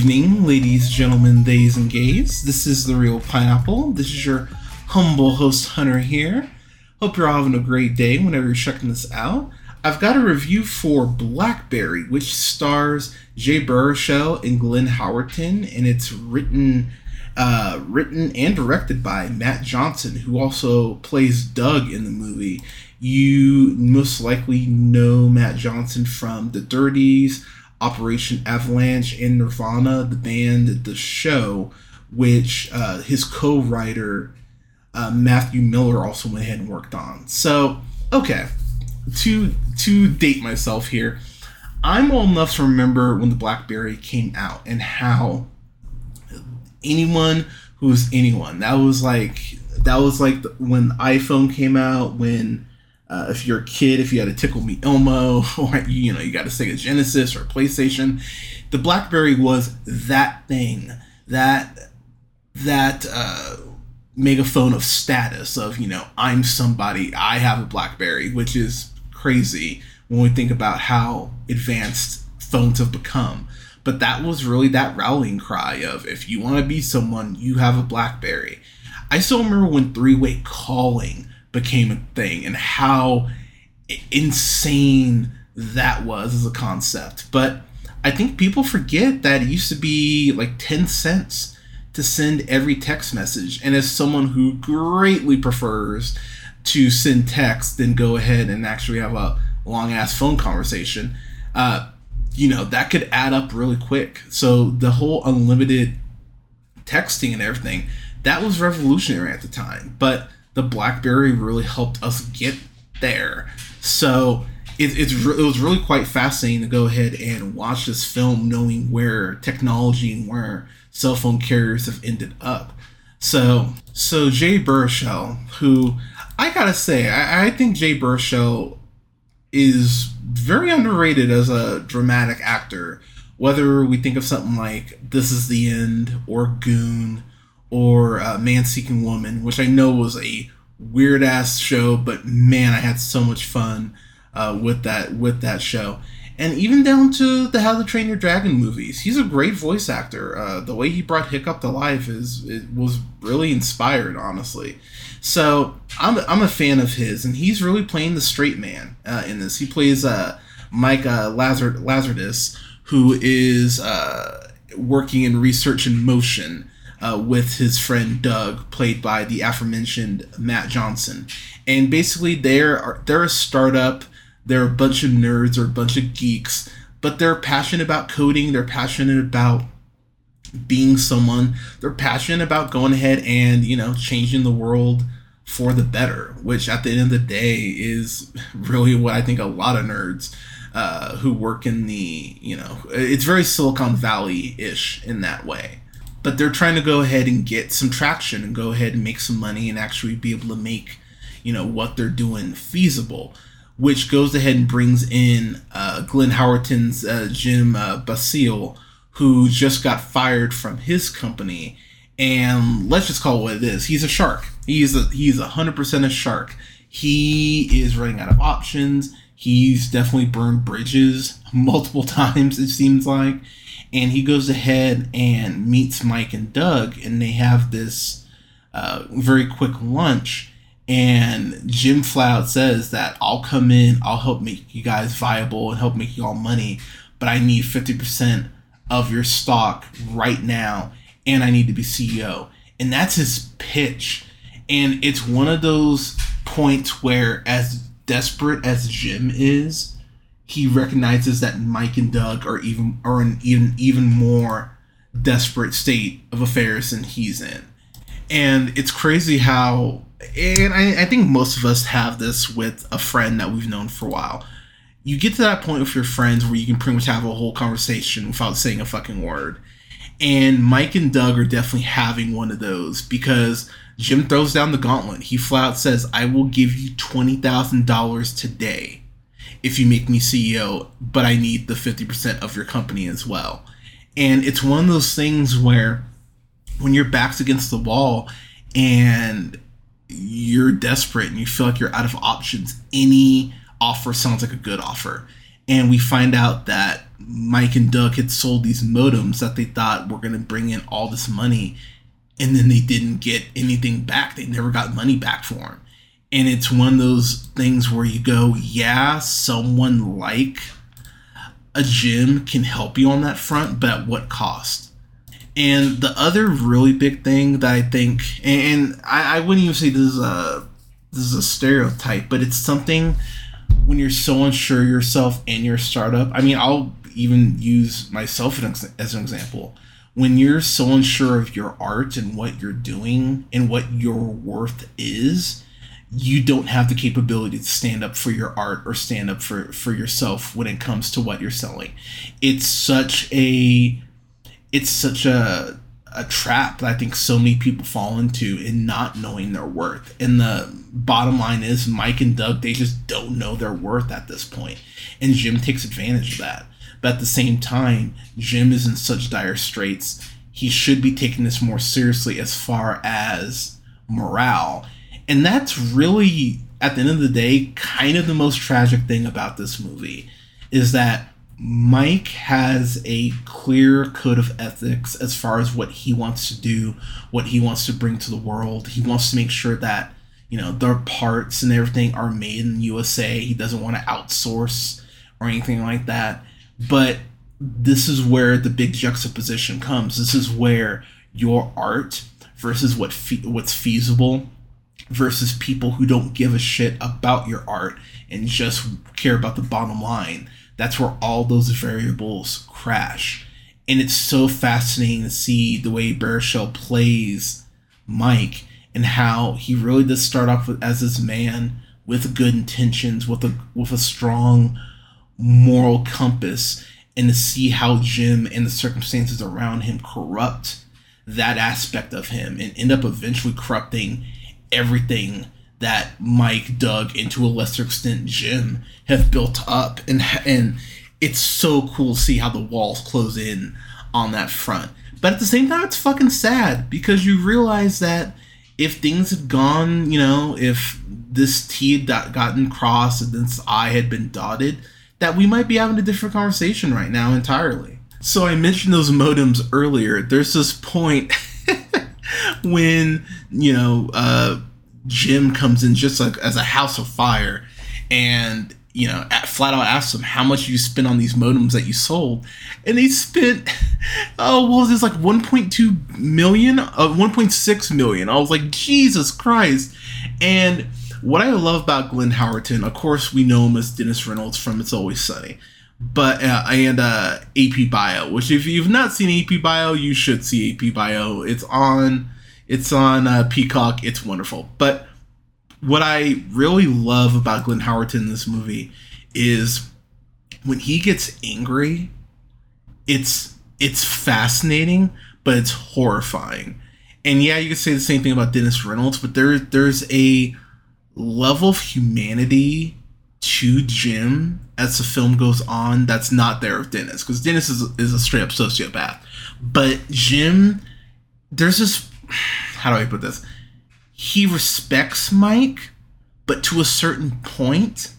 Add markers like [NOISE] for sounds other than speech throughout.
Evening, ladies, gentlemen, theys, and gays. This is The Reel Pineapple. This is your humble host, Hunter, here. Hope you're all having a great day whenever you're checking this out. I've got a review for Blackberry, which stars Jay Baruchel and Glenn Howerton, and it's written uh, written and directed by Matt Johnson, who also plays Doug in the movie. You most likely know Matt Johnson from The Dirties, Operation Avalanche, and Nirvana, the band, the show, which uh, his co-writer uh, Matthew Miller also went ahead and worked on. So, okay, to to date myself here, I'm old enough to remember when the BlackBerry came out and how anyone who was anyone that was like that was like when iPhone came out when uh, if you're a kid, if you had a Tickle Me Elmo, [LAUGHS] or you know you got a Sega Genesis or PlayStation, the BlackBerry was that thing that that uh, megaphone of status of you know I'm somebody, I have a BlackBerry, which is crazy when we think about how advanced phones have become. But that was really that rallying cry of if you want to be someone, you have a BlackBerry. I still remember when three-way calling became a thing and how insane that was as a concept. But I think people forget that it used to be like 10 cents to send every text message. And as someone who greatly prefers to send text than go ahead and actually have a long ass phone conversation, uh, you know, that could add up really quick. So the whole unlimited texting and everything, that was revolutionary at the time. But the BlackBerry really helped us get there. So it, it's it was really quite fascinating to go ahead and watch this film, knowing where technology and where cell phone carriers have ended up. So so Jay Baruchel, who I gotta say, I, I think Jay Baruchel is very underrated as a dramatic actor. Whether we think of something like This Is the End or Goon or uh, Man Seeking Woman, which I know was a weird ass show, but man, I had so much fun uh, with that with that show. And even down to the How to Train Your Dragon movies, he's a great voice actor. Uh, the way he brought Hiccup to life is it was really inspired, honestly. So I'm I'm a fan of his, and he's really playing the straight man uh, in this. He plays uh, Mike uh, Lazar- Lazaridis, who is working in research in motion uh, with his friend Doug, played by the aforementioned Matt Johnson. And basically, they're they're a startup. They're a bunch of nerds or a bunch of geeks, but they're passionate about coding. They're passionate about being someone. They're passionate about going ahead and you know changing the world for the better. Which at the end of the day is really what I think a lot of nerds. Uh, who work in the you know it's very silicon valley ish in that way but they're trying to go ahead and get some traction and go ahead and make some money and actually be able to make you know what they're doing feasible which goes ahead and brings in uh, glenn howerton's uh, jim uh, Balsillie who just got fired from his company. And let's just call it what it is. He's a shark. He's a he's a hundred percent a shark. He is running out of options. He's definitely burned bridges multiple [LAUGHS] times it seems like and he goes ahead and meets Mike and Doug, and they have this uh, very quick lunch. And Jim Flout says that I'll come in, I'll help make you guys viable and help make you all money, but I need 50% of your stock right now, and I need to be CEO. And that's his pitch. And it's one of those points where, as desperate as Jim is, he recognizes that Mike and Doug are even are in even even more desperate state of affairs than he's in. And it's crazy how and I, I think most of us have this with a friend that we've known for a while. You get to that point with your friends where you can pretty much have a whole conversation without saying a fucking word. And Mike and Doug are definitely having one of those because Jim throws down the gauntlet. He flat out says, I will give you $20,000 today if you make me CEO, but I need the 50% of your company as well. And it's one of those things where when your back's against the wall and you're desperate and you feel like you're out of options, any offer sounds like a good offer. And we find out that Mike and Doug had sold these modems that they thought were going to bring in all this money. And then they didn't get anything back. They never got money back for them. And it's one of those things where you go, yeah, someone like a Jim can help you on that front, but at what cost? And the other really big thing that I think, and I, I wouldn't even say this is a this is a stereotype, but it's something when you're so unsure yourself and your startup. I mean, I'll even use myself as an example. When you're so unsure of your art and what you're doing and what your worth is, you don't have the capability to stand up for your art or stand up for for yourself when it comes to what you're selling it's such a it's such a a trap that I think so many people fall into in not knowing their worth. And the bottom line is Mike and Doug, they just don't know their worth at this point. And Jim takes advantage of that. But at the same time, Jim is in such dire straits. He should be taking this more seriously as far as morale and that's really, at the end of the day, kind of the most tragic thing about this movie is that Mike has a clear code of ethics as far as what he wants to do, what he wants to bring to the world. He wants to make sure that, you know, their parts and everything are made in the USA. He doesn't want to outsource or anything like that. But this is where the big juxtaposition comes. This is where your art versus what fe- what's feasible versus people who don't give a shit about your art and just care about the bottom line. That's where all those variables crash. And it's so fascinating to see the way Baruchel plays Mike and how he really does start off with, as this man with good intentions, with a with a strong moral compass, and to see how Jim and the circumstances around him corrupt that aspect of him and end up eventually corrupting everything that Mike, Doug, and to a lesser extent Jim have built up, and and it's so cool to see how the walls close in on that front. But at the same time, it's fucking sad because you realize that if things had gone, you know, if this T had gotten crossed and this I had been dotted, that we might be having a different conversation right now entirely. So I mentioned those modems earlier. There's this point [LAUGHS] when you know uh, Jim comes in just like as a house of fire, and you know at, flat out asks him how much you spent on these modems that you sold, and they spent [LAUGHS] oh what was this like 1.2 million, uh, 1.6 million. I was like Jesus Christ, and what I love about Glenn Howerton, of course, we know him as Dennis Reynolds from It's Always Sunny, but uh, and uh, AP Bio, which if you've not seen AP Bio, you should see AP Bio. It's on it's on uh, Peacock. It's wonderful. But what I really love about Glenn Howerton in this movie is when he gets angry, it's it's fascinating, but it's horrifying. And yeah, you could say the same thing about Dennis Reynolds, but there there's a level of humanity to Jim as the film goes on that's not there with Dennis because Dennis is, is a straight up sociopath. But Jim, there's this [SIGHS] how do I put this? He respects Mike, but to a certain point,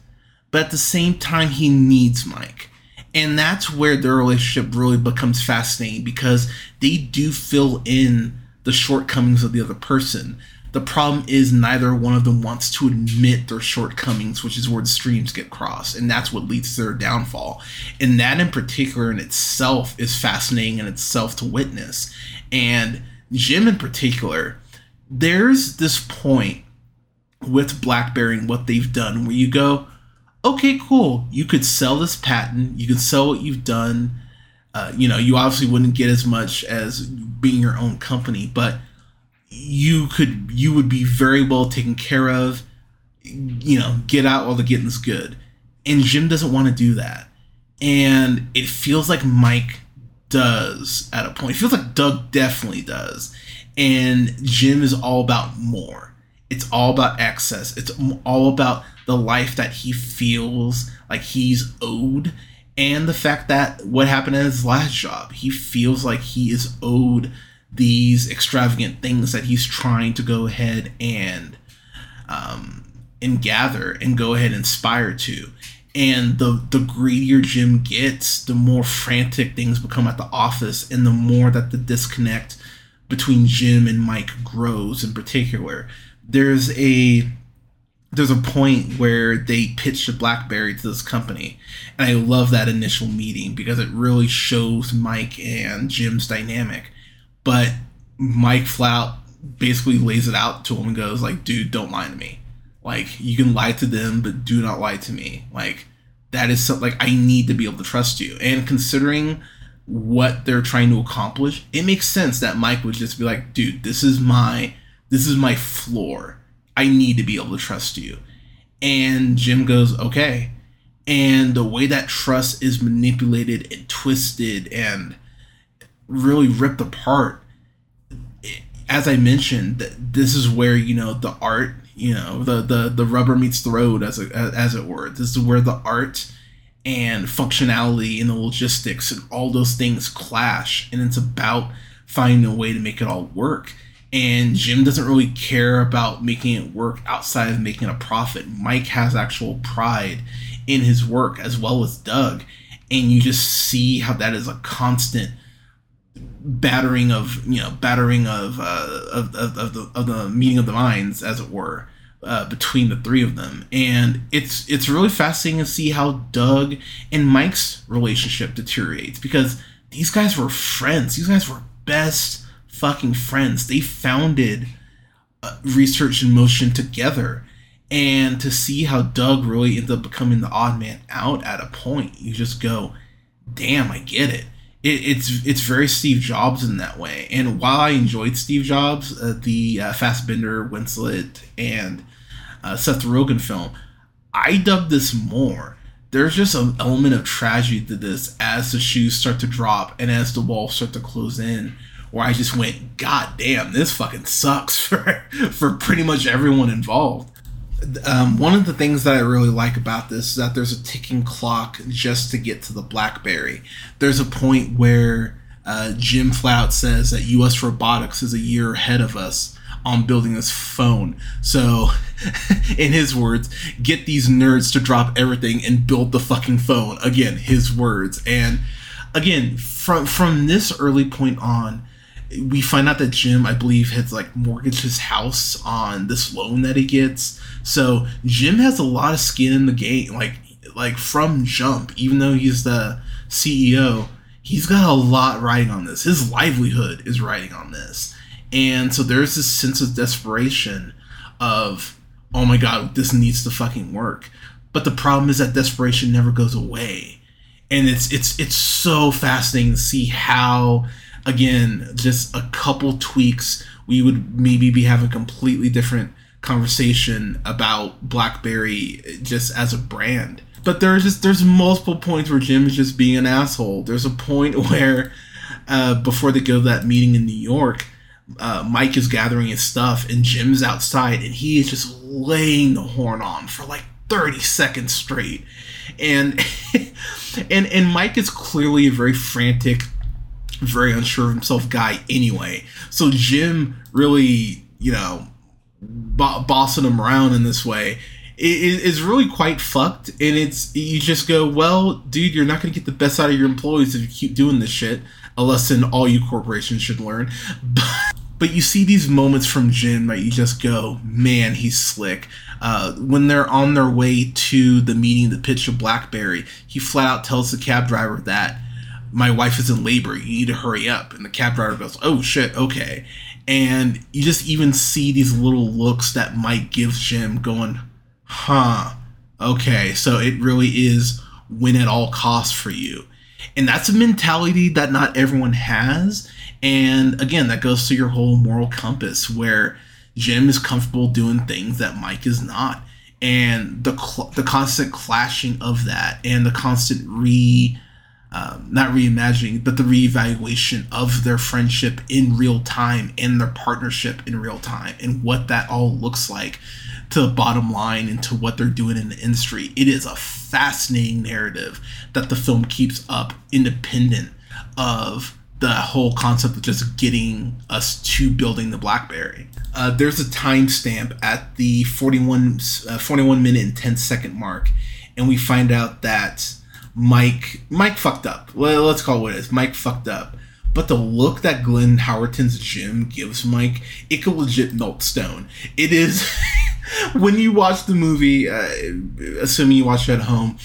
but at the same time, he needs Mike. And that's where their relationship really becomes fascinating because they do fill in the shortcomings of the other person the problem is neither one of them wants to admit their shortcomings, which is where the streams get crossed, and that's what leads to their downfall. And that in particular in itself is fascinating in itself to witness. And Jim in particular, there's this point with Blackberry and what they've done where you go, okay, cool, you could sell this patent, you could sell what you've done. Uh, you know, you obviously wouldn't get as much as being your own company, but you could you would be very well taken care of you know get out while the getting's good and jim doesn't want to do that and it feels like mike does at a point. It feels like Doug definitely does. And Jim is all about more. It's all about excess. It's all about the life that he feels like he's owed and the fact that what happened at his last job, he feels like he is owed these extravagant things that he's trying to go ahead and um, and gather and go ahead and aspire to. And the the greedier Jim gets, the more frantic things become at the office, and the more that the disconnect between Jim and Mike grows. In particular, there's a there's a point where they pitch the BlackBerry to this company, and I love that initial meeting because it really shows Mike and Jim's dynamic. But Mike flat basically lays it out to him and goes like, "Dude, don't lie to me. Like, you can lie to them, but do not lie to me. Like, that is something like I need to be able to trust you." And considering what they're trying to accomplish, it makes sense that Mike would just be like, "Dude, this is my this is my floor." I need to be able to trust you. And Jim goes, okay. And the way that trust is manipulated and twisted and really ripped apart, as I mentioned, this is where, you know, the art, you know, the, the, the rubber meets the road, as, a, as it were. This is where the art and functionality and the logistics and all those things clash. And it's about finding a way to make it all work and Jim doesn't really care about making it work outside of making a profit. Mike has actual pride in his work as well as Doug, and you just see how that is a constant battering of you know battering of uh, of, of, of, the, of the meeting of the minds as it were uh, between the three of them and it's it's really fascinating to see how doug and mike's relationship deteriorates because these guys were friends these guys were best fucking friends. They founded uh, Research in Motion together. And to see how Doug really ends up becoming the odd man out at a point, you just go, damn, I get it. It it's it's very Steve Jobs in that way. And while I enjoyed Steve Jobs, uh, the uh, Fassbender, Winslet, and uh, Seth Rogen film, I dug this more. There's just an element of tragedy to this as the shoes start to drop and as the walls start to close in where I just went, God damn, this fucking sucks [LAUGHS] for for pretty much everyone involved. Um, one of the things that I really like about this is that there's a ticking clock just to get to the BlackBerry. There's a point where uh, Jim flat says that U.S. robotics is a year ahead of us on building this phone. So, [LAUGHS] in his words, get these nerds to drop everything and build the fucking phone. Again, his words. And again, from from this early point on, we find out that Jim, I believe, has like mortgaged his house on this loan that he gets. So Jim has a lot of skin in the game, like like from jump. Even though he's the CEO, he's got a lot riding on this. His livelihood is riding on this, and so there's this sense of desperation of, oh my god, this needs to fucking work. But the problem is that desperation never goes away, and it's it's it's so fascinating to see how again, just a couple tweaks, we would maybe be having a completely different conversation about BlackBerry just as a brand. But there's just there's multiple points where Jim is just being an asshole. There's a point [LAUGHS] where uh, before they go to that meeting in New York, uh, Mike is gathering his stuff and Jim's outside and he is just laying the horn on for like 30 seconds straight. And [LAUGHS] and and Mike is clearly a very frantic very unsure of himself guy anyway. So Jim really, you know, bo- bossing him around in this way is really quite fucked. And it's you just go, well, dude, you're not gonna get the best out of your employees if you keep doing this shit. A lesson all you corporations should learn. [LAUGHS] But, you see these moments from Jim that you just go, man, he's slick. Uh, when they're on their way to the meeting to pitch a BlackBerry, he flat out tells the cab driver that my wife is in labor. You need to hurry up. And the cab driver goes, oh shit, okay. And you just even see these little looks that Mike gives Jim going, huh, okay, so it really is win at all costs for you. And that's a mentality that not everyone has. And again, that goes to your whole moral compass where Jim is comfortable doing things that Mike is not. And the, cl- the constant clashing of that and the constant re um, not reimagining, but the reevaluation of their friendship in real time and their partnership in real time and what that all looks like to the bottom line and to what they're doing in the industry. It is a fascinating narrative that the film keeps up independent of the whole concept of just getting us to building the blackberry uh, there's a timestamp at the 41 uh, 41 minute and 10 second mark and we find out that mike mike fucked up well let's call it what it is mike fucked up but the look that glenn howerton's Jim gives mike it could legit melt stone it is [LAUGHS] when you watch the movie uh, assuming you watch it at home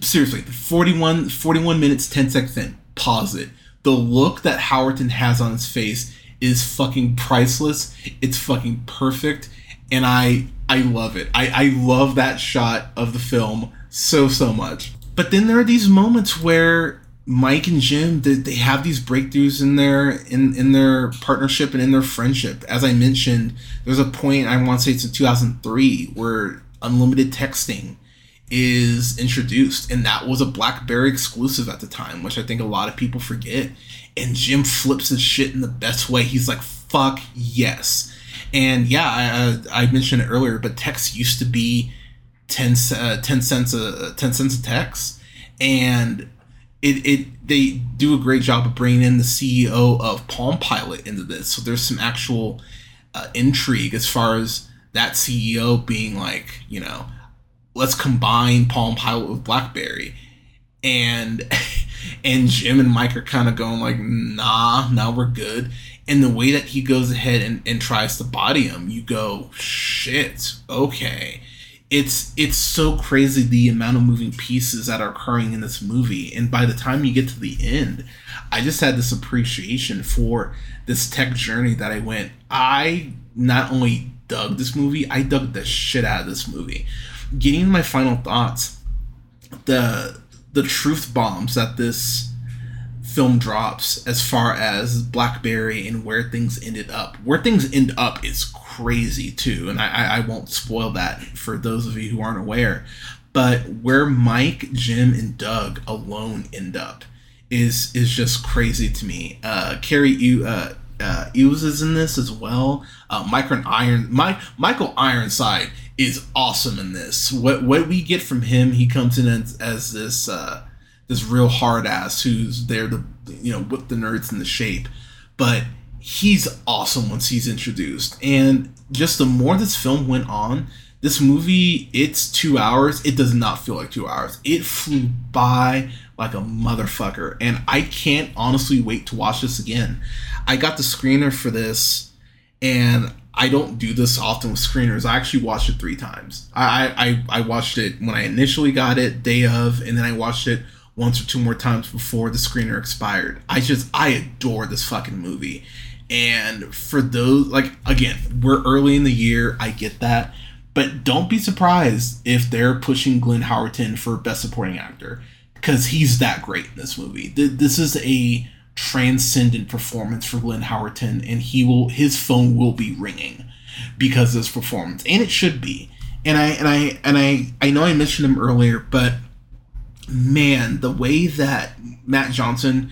seriously 41 41 minutes 10 seconds in pause it the look that Howerton has on his face is fucking priceless. It's fucking perfect, and I I love it. I I love that shot of the film so so much. But then there are these moments where Mike and Jim they, they have these breakthroughs in their in in their partnership and in their friendship. As I mentioned, there's a point I want to say it's in 2003 where unlimited texting is introduced and that was a blackberry exclusive at the time which i think a lot of people forget. And jim flips his shit in the best way. He's like fuck yes. And yeah i, I mentioned it earlier but text used to be 10, uh, 10 cents a 10 cents a text and it, it they do a great job of bringing in the ceo of palm pilot into this so there's some actual uh, intrigue as far as that ceo being like you know let's combine Palm Pilot with BlackBerry. And [LAUGHS] and Jim and Mike are kind of going like, nah, now we're good. And the way that he goes ahead and, and tries to body him, you go, shit, okay. It's it's so crazy the amount of moving pieces that are occurring in this movie. And by the time you get to the end, I just had this appreciation for this tech journey that I went. I not only dug this movie, I dug the shit out of this movie getting my final thoughts, the the truth bombs that this film drops as far as Blackberry and where things ended up. Where things end up is crazy too, and I, I won't spoil that for those of you who aren't aware. But where Mike, Jim, and Doug alone end up is is just crazy to me. Uh, Cary, you uh, uh, is in this as well. Uh, Michael Iron, My, Michael Ironside is awesome in this. What what we get from him, he comes in as, as this uh, this real hard ass who's there to you know whip the nerds in the shape, but he's awesome once he's introduced. And just the more this film went on, this movie it's two hours. It does not feel like two hours. It flew by like a motherfucker, and I can't honestly wait to watch this again. I got the screener for this, and I don't do this often with screeners. I actually watched it three times. I, I I watched it when I initially got it, day of, and then I watched it once or two more times before the screener expired. I just I adore this fucking movie. And for those like again, we're early in the year, I get that. But don't be surprised if they're pushing Glenn Howerton for best supporting actor because he's that great in this movie. This is a transcendent performance for Glenn Howerton, and he will his phone will be ringing because of this performance, and it should be. And I and I and I I know I mentioned him earlier, but man, the way that Matt Johnson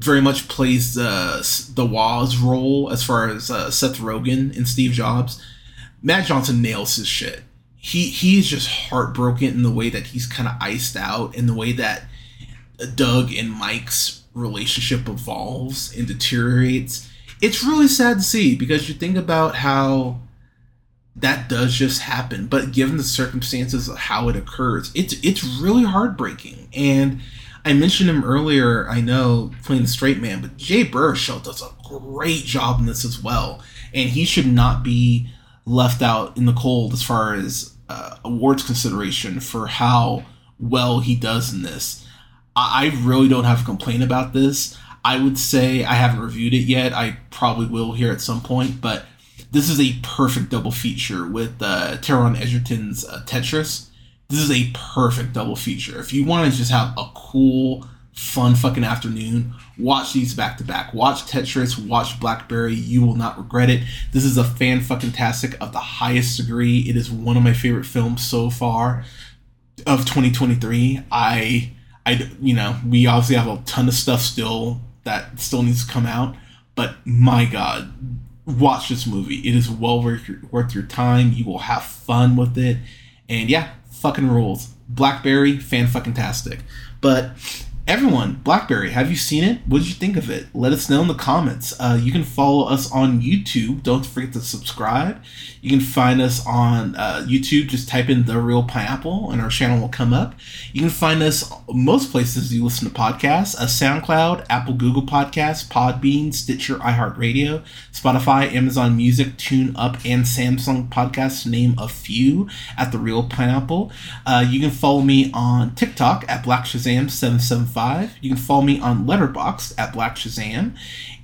very much plays the the Woz role as far as uh, Seth Rogen and Steve Jobs, Matt Johnson nails his shit. He he is just heartbroken in the way that he's kind of iced out, in the way that Doug and Mike's relationship evolves and deteriorates, it's really sad to see because you think about how that does just happen. But given the circumstances of how it occurs, it's it's really heartbreaking. And I mentioned him earlier, I know, playing the straight man, but Jay Baruchel does a great job in this as well. And he should not be left out in the cold as far as uh, awards consideration for how well he does in this. I really don't have a complaint about this. I would say I haven't reviewed it yet. I probably will here at some point, but this is a perfect double feature with uh, Taron Egerton's uh, Tetris. This is a perfect double feature. If you want to just have a cool, fun fucking afternoon, watch these back to back. Watch Tetris, watch Blackberry. You will not regret it. This is a fan fucking tastic of the highest degree. It is one of my favorite films so far of 2023. I I, you know, we obviously have a ton of stuff still that still needs to come out, but my God, watch this movie. It is well worth your, worth your time. You will have fun with it, and yeah, fucking rules. Blackberry, fan fucking tastic. But everyone, Blackberry, have you seen it? What did you think of it? Let us know in the comments. Uh, you can follow us on YouTube. Don't forget to subscribe. You can find us on uh, YouTube. Just type in The Reel Pineapple and our channel will come up. You can find us most places you listen to podcasts a uh, SoundCloud, Apple, Google Podcasts, Podbean, Stitcher, iHeartRadio, Spotify, Amazon Music, Tune Up, and Samsung Podcasts, name a few at The Reel Pineapple. Uh, you can follow me on TikTok at Black Shazam 775 you can follow me on Letterboxd at Black Shazam,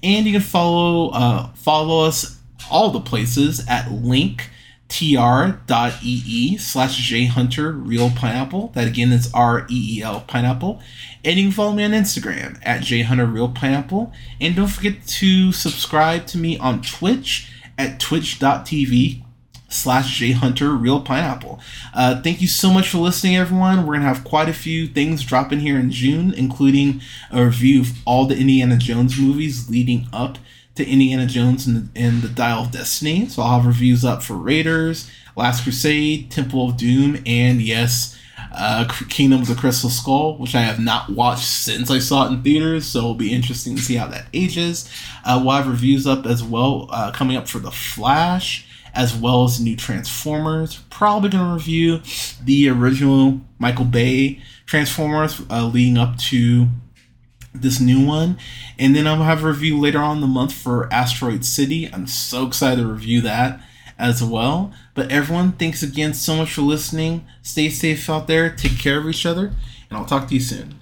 and you can follow uh, follow us all the places at link tr.ee slash jhunter reel pineapple. That again is r-e-e-l pineapple. And you can follow me on instagram at jhunter reel pineapple. And don't forget to subscribe to me on twitch at twitch.tv slash J Hunter Reel Pineapple. Uh, thank you so much for listening, everyone. We're gonna have quite a few things dropping here in June, including a review of all the Indiana Jones movies leading up to Indiana Jones and the, and the Dial of Destiny. So I'll have reviews up for Raiders, Last Crusade, Temple of Doom, and yes. Uh, Kingdom of the Crystal Skull, which I have not watched since I saw it in theaters, so it'll be interesting to see how that ages. Uh, we'll have reviews up as well uh, coming up for The Flash, as well as new Transformers. Probably going to review the original Michael Bay Transformers uh, leading up to this new one. And then I'll have a review later on the month for Asteroid City. I'm so excited to review that as well. But everyone, thanks again so much for listening. Stay safe out there, take care of each other, and I'll talk to you soon.